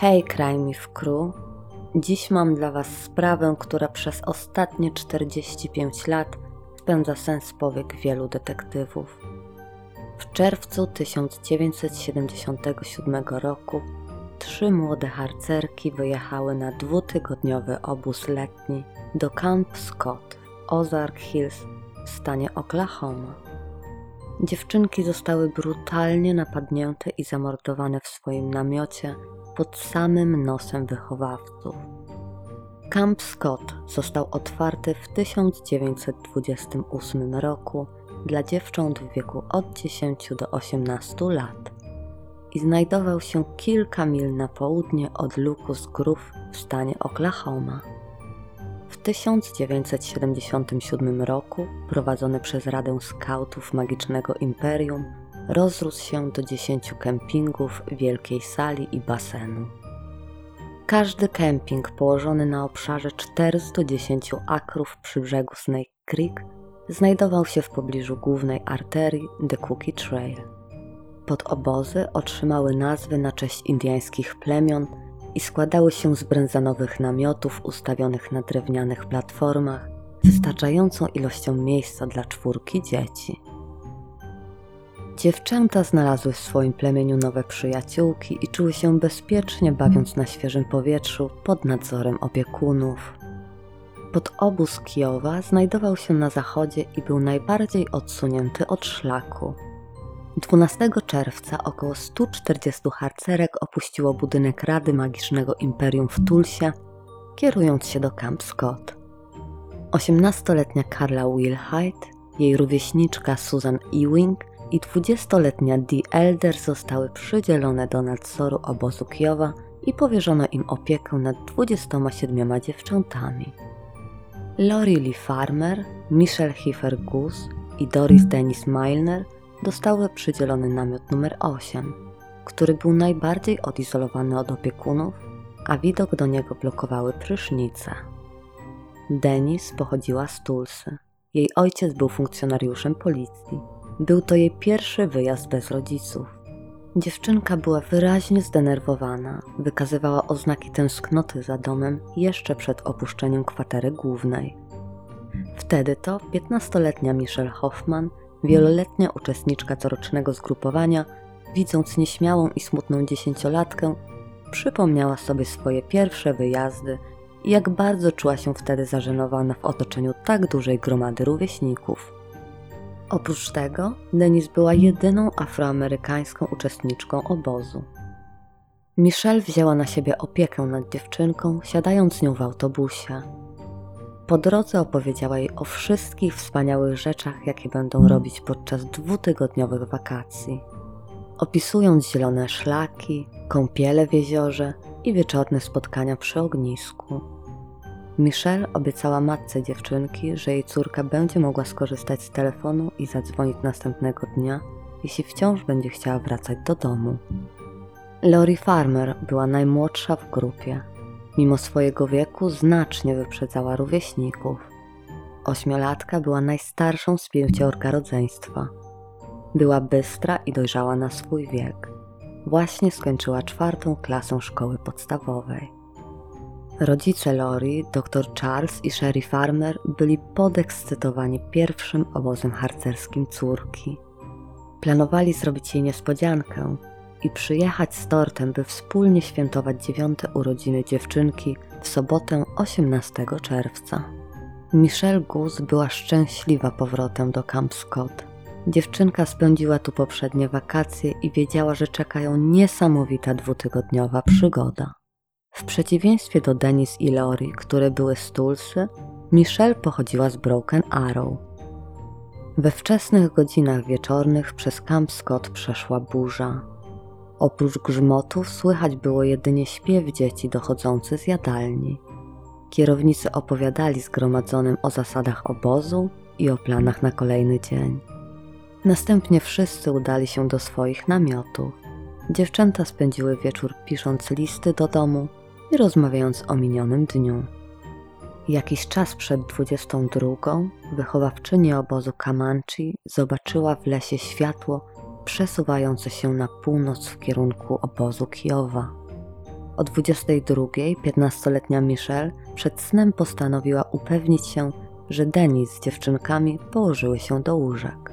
Hej, Crime Crew. Dziś mam dla Was sprawę, która przez ostatnie 45 lat spędza sens powiek wielu detektywów. W czerwcu 1977 roku trzy młode harcerki wyjechały na dwutygodniowy obóz letni do Camp Scott w Ozark Hills w stanie Oklahoma. Dziewczynki zostały brutalnie napadnięte i zamordowane w swoim namiocie pod samym nosem wychowawców. Camp Scott został otwarty w 1928 roku dla dziewcząt w wieku od 10 do 18 lat i znajdował się kilka mil na południe od Lucas Grove w stanie Oklahoma. W 1977 roku, prowadzony przez Radę Skautów Magicznego Imperium, rozrósł się do 10 kempingów, wielkiej sali i basenu. Każdy kemping położony na obszarze 410 akrów przy brzegu Snake Creek znajdował się w pobliżu głównej arterii The Cookie Trail. Podobozy otrzymały nazwy na cześć indyjskich plemion i składały się z bręzanowych namiotów ustawionych na drewnianych platformach, wystarczającą ilością miejsca dla czwórki dzieci. Dziewczęta znalazły w swoim plemieniu nowe przyjaciółki i czuły się bezpiecznie bawiąc na świeżym powietrzu pod nadzorem opiekunów. Pod obóz Kijowa znajdował się na zachodzie i był najbardziej odsunięty od szlaku. 12 czerwca około 140 harcerek opuściło budynek Rady Magicznego Imperium w Tulsie, kierując się do Camp Scott. 18-letnia Carla Wilhite, jej rówieśniczka Susan Ewing i 20-letnia Dee Elder zostały przydzielone do nadzoru obozu Kijowa i powierzono im opiekę nad 27 dziewczętami. Lori Lee Farmer, Michelle Heifer Goose i Doris Dennis Milner dostały przydzielony namiot numer 8, który był najbardziej odizolowany od opiekunów, a widok do niego blokowały prysznice. Denis pochodziła z Tulsy. Jej ojciec był funkcjonariuszem policji. Był to jej pierwszy wyjazd bez rodziców. Dziewczynka była wyraźnie zdenerwowana, wykazywała oznaki tęsknoty za domem jeszcze przed opuszczeniem kwatery głównej. Wtedy to 15-letnia Michelle Hoffman, wieloletnia uczestniczka corocznego zgrupowania, widząc nieśmiałą i smutną dziesięciolatkę, przypomniała sobie swoje pierwsze wyjazdy i jak bardzo czuła się wtedy zażenowana w otoczeniu tak dużej gromady rówieśników. Oprócz tego, Denis była jedyną afroamerykańską uczestniczką obozu. Michelle wzięła na siebie opiekę nad dziewczynką, siadając z nią w autobusie. Po drodze opowiedziała jej o wszystkich wspaniałych rzeczach, jakie będą robić podczas dwutygodniowych wakacji. Opisując zielone szlaki, kąpiele w jeziorze i wieczorne spotkania przy ognisku. Michelle obiecała matce dziewczynki, że jej córka będzie mogła skorzystać z telefonu i zadzwonić następnego dnia, jeśli wciąż będzie chciała wracać do domu. Lori Farmer była najmłodsza w grupie. Mimo swojego wieku znacznie wyprzedzała rówieśników. Ośmiolatka była najstarszą z pięciorka rodzeństwa. Była bystra i dojrzała na swój wiek. Właśnie skończyła czwartą klasę szkoły podstawowej. Rodzice Lori, dr Charles i Sherry Farmer byli podekscytowani pierwszym obozem harcerskim córki. Planowali zrobić jej niespodziankę i przyjechać z tortem, by wspólnie świętować dziewiąte urodziny dziewczynki w sobotę 18 czerwca. Michelle Goose była szczęśliwa powrotem do Camp Scott. Dziewczynka spędziła tu poprzednie wakacje i wiedziała, że czekają niesamowita dwutygodniowa przygoda. W przeciwieństwie do Denis i Lori, które były z Tulsy, Michelle pochodziła z Broken Arrow. We wczesnych godzinach wieczornych przez Camp Scott przeszła burza. Oprócz grzmotów słychać było jedynie śpiew dzieci dochodzący z jadalni. Kierownicy opowiadali zgromadzonym o zasadach obozu i o planach na kolejny dzień. Następnie wszyscy udali się do swoich namiotów. Dziewczęta spędziły wieczór pisząc listy do domu i rozmawiając o minionym dniu. Jakiś czas przed 22 wychowawczyni obozu Kamanchi zobaczyła w lesie światło przesuwające się na północ w kierunku obozu Kijowa. O 22 15-letnia Michelle przed snem postanowiła upewnić się, że Denis z dziewczynkami położyły się do łóżek.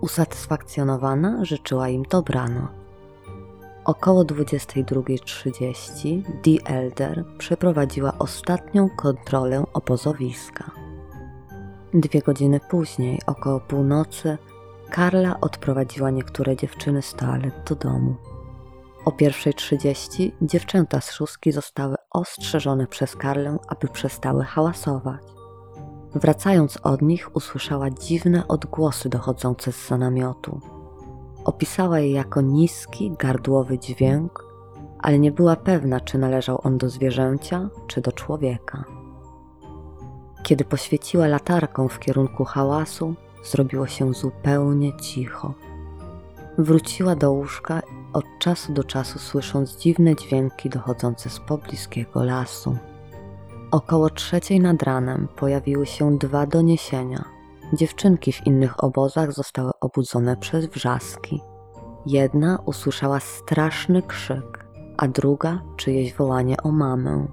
Usatysfakcjonowana życzyła im dobranoc. Około 22.30 The Elder przeprowadziła ostatnią kontrolę obozowiska. Dwie godziny później, około północy, Karla odprowadziła niektóre dziewczyny z toalet do domu. O 1.30 dziewczęta z szóstki zostały ostrzeżone przez Karlę, aby przestały hałasować. Wracając od nich, usłyszała dziwne odgłosy dochodzące z namiotu. Opisała je jako niski, gardłowy dźwięk, ale nie była pewna, czy należał on do zwierzęcia, czy do człowieka. Kiedy poświeciła latarką w kierunku hałasu, zrobiło się zupełnie cicho. Wróciła do łóżka, od czasu do czasu słysząc dziwne dźwięki dochodzące z pobliskiego lasu. Około trzeciej nad ranem pojawiły się dwa doniesienia. Dziewczynki w innych obozach zostały obudzone przez wrzaski. Jedna usłyszała straszny krzyk, a druga czyjeś wołanie o mamę.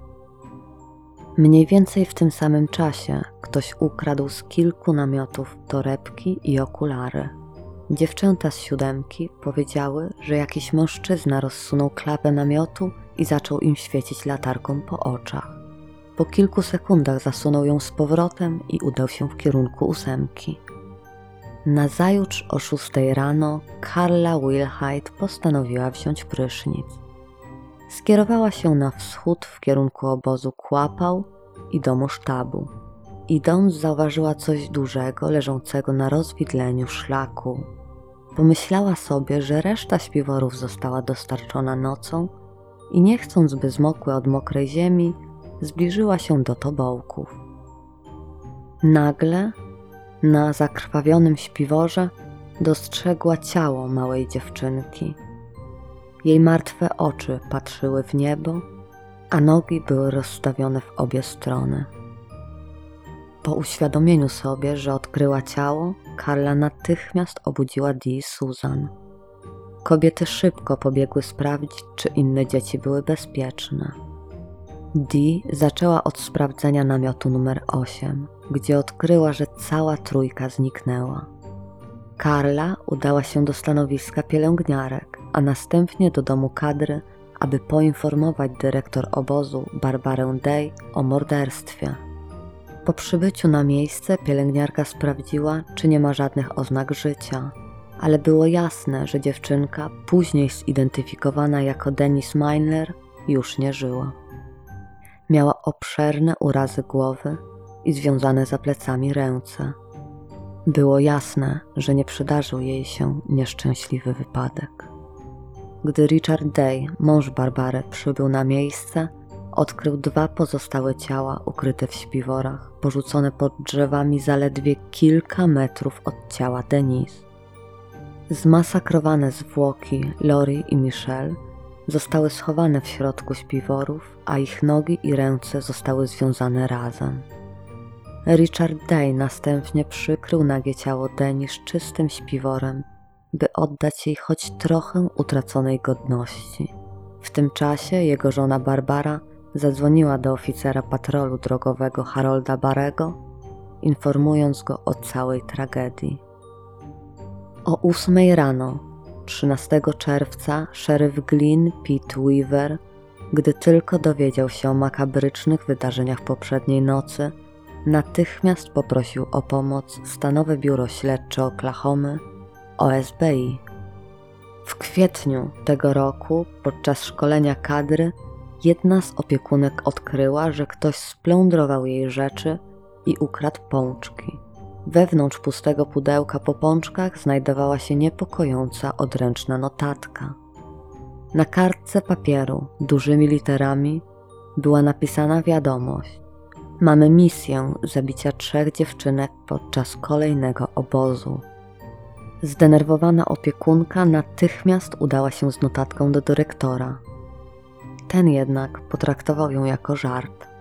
Mniej więcej w tym samym czasie ktoś ukradł z kilku namiotów torebki i okulary. Dziewczęta z siódemki powiedziały, że jakiś mężczyzna rozsunął klapę namiotu i zaczął im świecić latarką po oczach. Po kilku sekundach zasunął ją z powrotem i udał się w kierunku ósemki. Nazajutrz o szóstej rano Karla Wilhite postanowiła wziąć prysznic. Skierowała się na wschód w kierunku obozu Kłapał i domu sztabu. Idąc zauważyła coś dużego leżącego na rozwidleniu szlaku. Pomyślała sobie, że reszta śpiworów została dostarczona nocą i nie chcąc, by zmokły od mokrej ziemi, zbliżyła się do tobołków. Nagle na zakrwawionym śpiworze dostrzegła ciało małej dziewczynki. Jej martwe oczy patrzyły w niebo, a nogi były rozstawione w obie strony. Po uświadomieniu sobie, że odkryła ciało, Karla natychmiast obudziła Dee i Susan. Kobiety szybko pobiegły sprawdzić, czy inne dzieci były bezpieczne. Dee zaczęła od sprawdzenia namiotu numer 8, gdzie odkryła, że cała trójka zniknęła. Karla udała się do stanowiska pielęgniarek, a następnie do domu kadry, aby poinformować dyrektor obozu Barbarę Day o morderstwie. Po przybyciu na miejsce pielęgniarka sprawdziła, czy nie ma żadnych oznak życia, ale było jasne, że dziewczynka, później zidentyfikowana jako Denise Meinler, już nie żyła. Miała obszerne urazy głowy i związane za plecami ręce. Było jasne, że nie przydarzył jej się nieszczęśliwy wypadek. Gdy Richard Day, mąż Barbary, przybył na miejsce, odkrył dwa pozostałe ciała ukryte w śpiworach, porzucone pod drzewami zaledwie kilka metrów od ciała Denise. Zmasakrowane zwłoki Lori i Michelle zostały schowane w środku śpiworów, a ich nogi i ręce zostały związane razem. Richard Day następnie przykrył nagie ciało Denis czystym śpiworem, by oddać jej choć trochę utraconej godności. W tym czasie jego żona Barbara zadzwoniła do oficera patrolu drogowego Harolda Barego, informując go o całej tragedii. O ósmej rano 13 czerwca szeryf Glynn Pete Weaver, gdy tylko dowiedział się o makabrycznych wydarzeniach poprzedniej nocy, natychmiast poprosił o pomoc Stanowe Biuro Śledcze Oklahomy, OSBI. W kwietniu tego roku, podczas szkolenia kadry, jedna z opiekunek odkryła, że ktoś splądrował jej rzeczy i ukradł pączki. Wewnątrz pustego pudełka po pączkach znajdowała się niepokojąca odręczna notatka. Na kartce papieru dużymi literami była napisana wiadomość: Mamy misję zabicia trzech dziewczynek podczas kolejnego obozu. Zdenerwowana opiekunka natychmiast udała się z notatką do dyrektora. Ten jednak potraktował ją jako żart.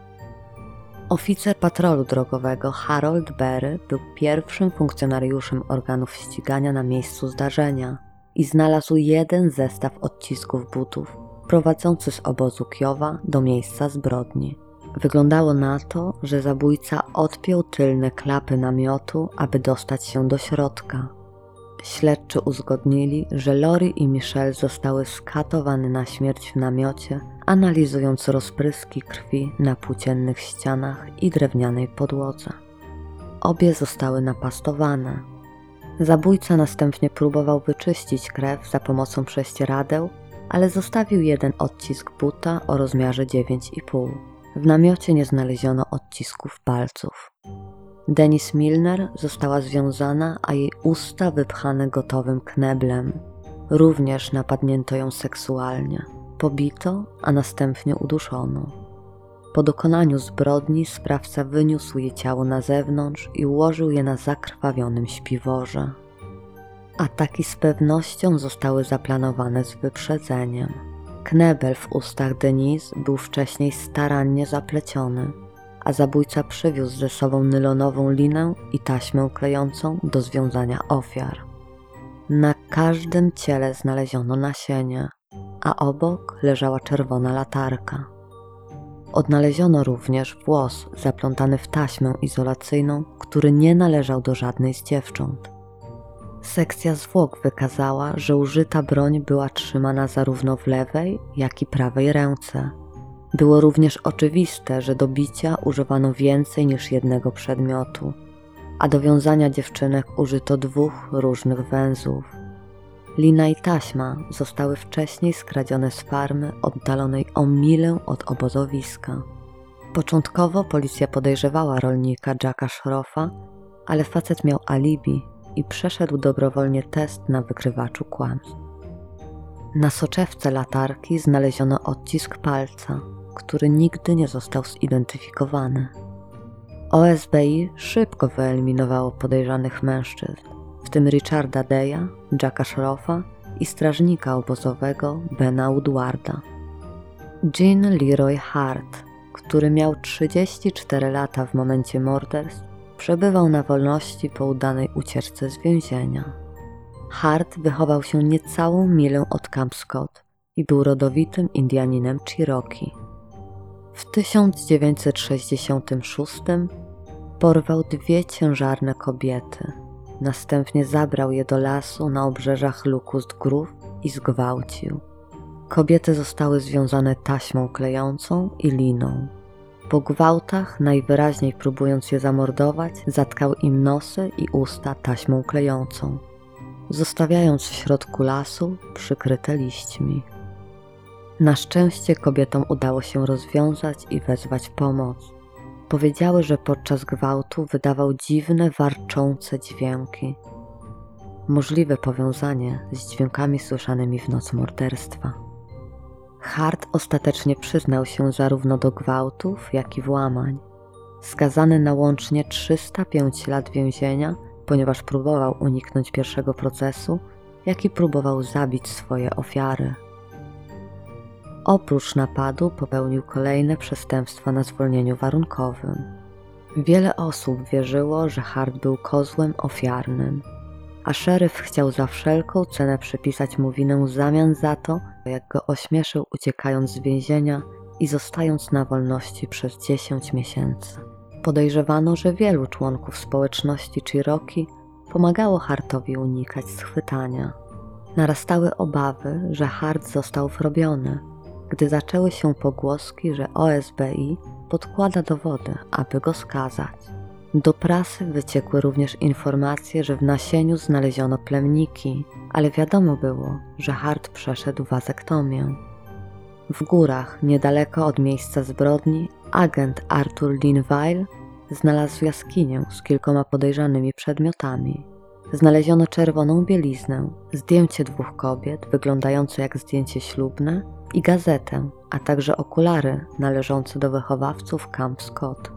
Oficer patrolu drogowego Harold Berry był pierwszym funkcjonariuszem organów ścigania na miejscu zdarzenia i znalazł jeden zestaw odcisków butów prowadzący z obozu Kiowa do miejsca zbrodni. Wyglądało na to, że zabójca odpiął tylne klapy namiotu, aby dostać się do środka. Śledczy uzgodnili, że Lori i Michelle zostały skatowane na śmierć w namiocie, analizując rozpryski krwi na płóciennych ścianach i drewnianej podłodze. Obie zostały napastowane. Zabójca następnie próbował wyczyścić krew za pomocą prześcieradeł, ale zostawił jeden odcisk buta o rozmiarze 9,5. W namiocie nie znaleziono odcisków palców. Denis Milner została związana, a jej usta wypchane gotowym kneblem. Również napadnięto ją seksualnie. Pobito, a następnie uduszono. Po dokonaniu zbrodni sprawca wyniósł jej ciało na zewnątrz i ułożył je na zakrwawionym śpiworze. Ataki z pewnością zostały zaplanowane z wyprzedzeniem. Knebel w ustach Denise był wcześniej starannie zapleciony, a zabójca przywiózł ze sobą nylonową linę i taśmę klejącą do związania ofiar. Na każdym ciele znaleziono nasienie, a obok leżała czerwona latarka. Odnaleziono również włos zaplątany w taśmę izolacyjną, który nie należał do żadnej z dziewcząt. Sekcja zwłok wykazała, że użyta broń była trzymana zarówno w lewej, jak i prawej ręce. Było również oczywiste, że do bicia używano więcej niż jednego przedmiotu, a do wiązania dziewczynek użyto dwóch różnych węzłów. Lina i taśma zostały wcześniej skradzione z farmy oddalonej o milę od obozowiska. Początkowo policja podejrzewała rolnika Jacka Schroffa, ale facet miał alibi i przeszedł dobrowolnie test na wykrywaczu kłamstw. Na soczewce latarki znaleziono odcisk palca, który nigdy nie został zidentyfikowany. OSBI szybko wyeliminowało podejrzanych mężczyzn, w tym Richarda Deya, Jacka Schroffa i strażnika obozowego Bena Woodwarda. Jean Leroy Hart, który miał 34 lata w momencie morderstw, przebywał na wolności po udanej ucieczce z więzienia. Hart wychował się niecałą milę od Camp Scott i był rodowitym Indianinem Cherokee. W 1966 porwał dwie ciężarne kobiety. Następnie zabrał je do lasu na obrzeżach Lukust Grove i zgwałcił. Kobiety zostały związane taśmą klejącą i liną. Po gwałtach, najwyraźniej próbując je zamordować, zatkał im nosy i usta taśmą klejącą, zostawiając w środku lasu przykryte liśćmi. Na szczęście kobietom udało się rozwiązać i wezwać pomoc. Powiedziały, że podczas gwałtu wydawał dziwne, warczące dźwięki. Możliwe powiązanie z dźwiękami słyszanymi w noc morderstwa. Hart ostatecznie przyznał się zarówno do gwałtów, jak i włamań. Skazany na łącznie 305 lat więzienia, ponieważ próbował uniknąć pierwszego procesu, jak i próbował zabić swoje ofiary. Oprócz napadu popełnił kolejne przestępstwa na zwolnieniu warunkowym. Wiele osób wierzyło, że Hart był kozłem ofiarnym, a szeryf chciał za wszelką cenę przypisać mu winę w zamian za to, jak go ośmieszył uciekając z więzienia i zostając na wolności przez 10 miesięcy. Podejrzewano, że wielu członków społeczności Cherokee pomagało Hartowi unikać schwytania. Narastały obawy, że Hart został wrobiony, gdy zaczęły się pogłoski, że OSBI podkłada dowody, aby go skazać. Do prasy wyciekły również informacje, że w nasieniu znaleziono plemniki, ale wiadomo było, że Hart przeszedł wazektomię. W górach, niedaleko od miejsca zbrodni, agent Arthur Linville znalazł jaskinię z kilkoma podejrzanymi przedmiotami. Znaleziono czerwoną bieliznę, zdjęcie dwóch kobiet wyglądające jak zdjęcie ślubne i gazetę, a także okulary należące do wychowawców Camp Scott.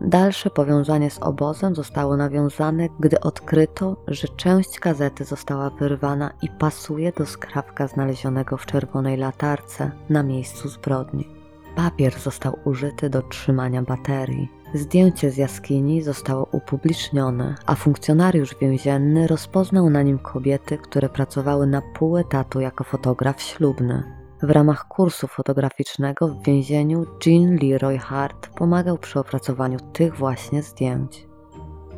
Dalsze powiązanie z obozem zostało nawiązane, gdy odkryto, że część gazety została wyrwana i pasuje do skrawka znalezionego w czerwonej latarce na miejscu zbrodni. Papier został użyty do trzymania baterii. Zdjęcie z jaskini zostało upublicznione, a funkcjonariusz więzienny rozpoznał na nim kobiety, które pracowały na pół etatu jako fotograf ślubny. W ramach kursu fotograficznego w więzieniu Jean Leroy Hart pomagał przy opracowaniu tych właśnie zdjęć.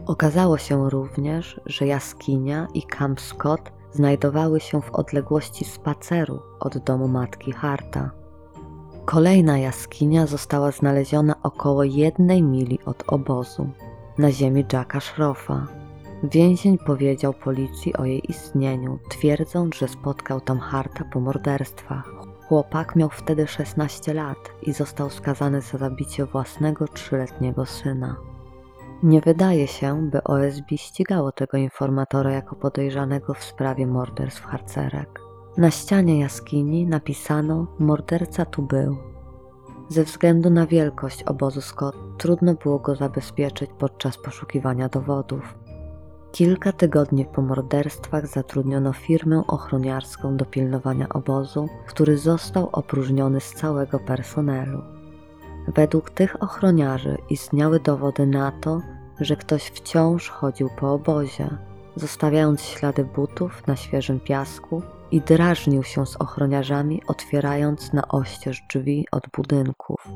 Okazało się również, że jaskinia i Camp Scott znajdowały się w odległości spaceru od domu matki Harta. Kolejna jaskinia została znaleziona około jednej mili od obozu, na ziemi Jacka Schroffa. Więzień powiedział policji o jej istnieniu, twierdząc, że spotkał tam Harta po morderstwach. Chłopak miał wtedy 16 lat i został skazany za zabicie własnego trzyletniego syna. Nie wydaje się, by OSB ścigało tego informatora jako podejrzanego w sprawie morderstw harcerek. Na ścianie jaskini napisano: Morderca tu był. Ze względu na wielkość obozu Scott trudno było go zabezpieczyć podczas poszukiwania dowodów. Kilka tygodni po morderstwach zatrudniono firmę ochroniarską do pilnowania obozu, który został opróżniony z całego personelu. Według tych ochroniarzy istniały dowody na to, że ktoś wciąż chodził po obozie, zostawiając ślady butów na świeżym piasku i drażnił się z ochroniarzami, otwierając na oścież drzwi od budynków.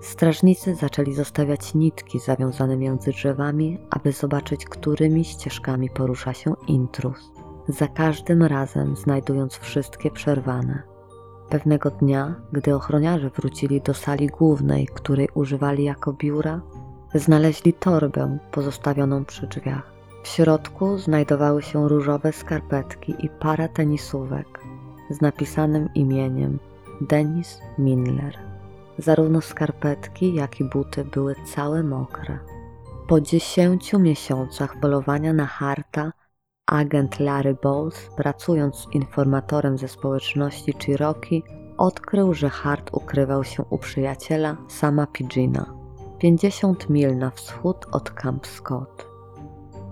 Strażnicy zaczęli zostawiać nitki zawiązane między drzewami, aby zobaczyć, którymi ścieżkami porusza się intruz, za każdym razem znajdując wszystkie przerwane. Pewnego dnia, gdy ochroniarze wrócili do sali głównej, której używali jako biura, znaleźli torbę pozostawioną przy drzwiach. W środku znajdowały się różowe skarpetki i parę tenisówek z napisanym imieniem Denis Minler. Zarówno skarpetki, jak i buty były całe mokre. Po dziesięciu miesiącach polowania na Harta, agent Larry Bowles, pracując z informatorem ze społeczności Cherokee, odkrył, że Hart ukrywał się u przyjaciela Sama Pidgina, 50 mil na wschód od Camp Scott.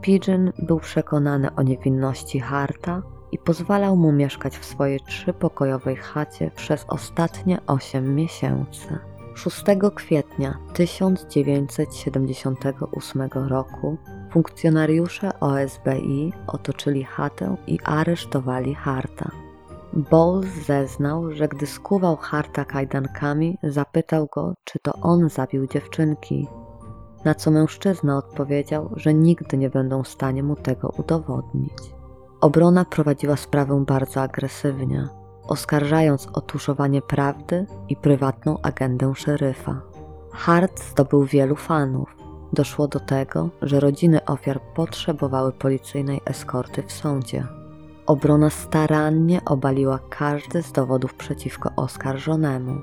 Pigeon był przekonany o niewinności Harta i pozwalał mu mieszkać w swojej trzypokojowej chacie przez ostatnie 8 miesięcy. 6 kwietnia 1978 roku funkcjonariusze OSBI otoczyli chatę i aresztowali Harta. Bowles zeznał, że gdy skuwał Harta kajdankami, zapytał go, czy to on zabił dziewczynki, na co mężczyzna odpowiedział, że nigdy nie będą w stanie mu tego udowodnić. Obrona prowadziła sprawę bardzo agresywnie, oskarżając o tuszowanie prawdy i prywatną agendę szeryfa. Hart zdobył wielu fanów. Doszło do tego, że rodziny ofiar potrzebowały policyjnej eskorty w sądzie. Obrona starannie obaliła każdy z dowodów przeciwko oskarżonemu.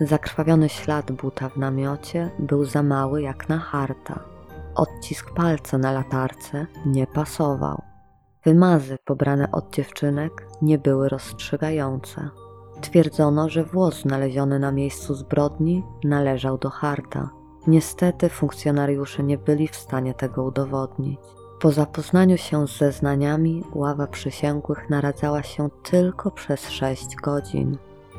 Zakrwawiony ślad buta w namiocie był za mały jak na harta. Odcisk palca na latarce nie pasował. Wymazy pobrane od dziewczynek nie były rozstrzygające. Twierdzono, że włos znaleziony na miejscu zbrodni należał do harta. Niestety funkcjonariusze nie byli w stanie tego udowodnić. Po zapoznaniu się z zeznaniami, ława przysięgłych naradzała się tylko przez sześć godzin.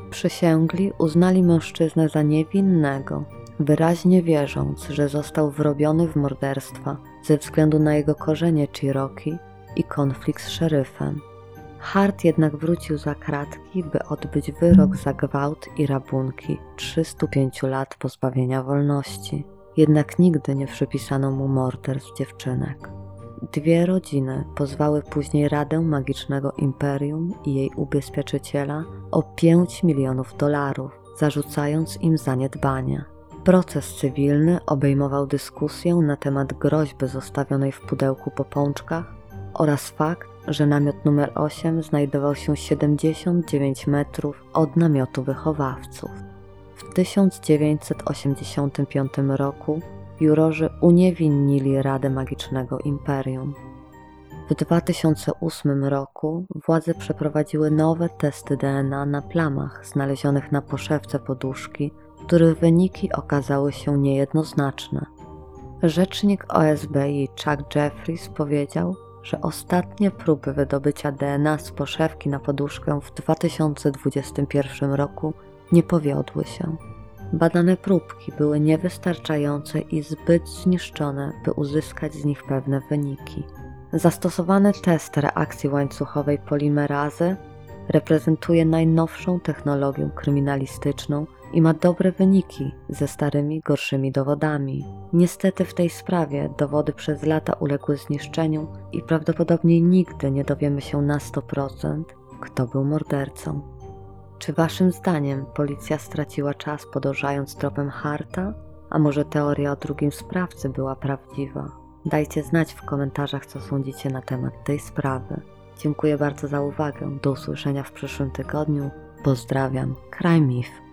Przysięgli uznali mężczyznę za niewinnego, wyraźnie wierząc, że został wrobiony w morderstwa ze względu na jego korzenie Cherokee i konflikt z szeryfem. Hart jednak wrócił za kratki, by odbyć wyrok za gwałt i rabunki 305 lat pozbawienia wolności. Jednak nigdy nie przypisano mu morderstw dziewczynek. Dwie rodziny pozwały później Radę Magicznego Imperium i jej ubezpieczyciela o 5 milionów dolarów, zarzucając im zaniedbanie. Proces cywilny obejmował dyskusję na temat groźby zostawionej w pudełku po pączkach oraz fakt, że namiot numer 8 znajdował się 79 metrów od namiotu wychowawców. W 1985 roku jurorzy uniewinnili Radę Magicznego Imperium. W 2008 roku władze przeprowadziły nowe testy DNA na plamach znalezionych na poszewce poduszki, których wyniki okazały się niejednoznaczne. Rzecznik OSBI Chuck Jeffries powiedział, że ostatnie próby wydobycia DNA z poszewki na poduszkę w 2021 roku nie powiodły się. Badane próbki były niewystarczające i zbyt zniszczone, by uzyskać z nich pewne wyniki. Zastosowany test reakcji łańcuchowej polimerazy reprezentuje najnowszą technologię kryminalistyczną i ma dobre wyniki ze starymi, gorszymi dowodami. Niestety w tej sprawie dowody przez lata uległy zniszczeniu i prawdopodobnie nigdy nie dowiemy się na 100%, kto był mordercą. Czy waszym zdaniem policja straciła czas podążając tropem Harta? A może teoria o drugim sprawcy była prawdziwa? Dajcie znać w komentarzach, co sądzicie na temat tej sprawy. Dziękuję bardzo za uwagę. Do usłyszenia w przyszłym tygodniu. Pozdrawiam. Kraj Mif.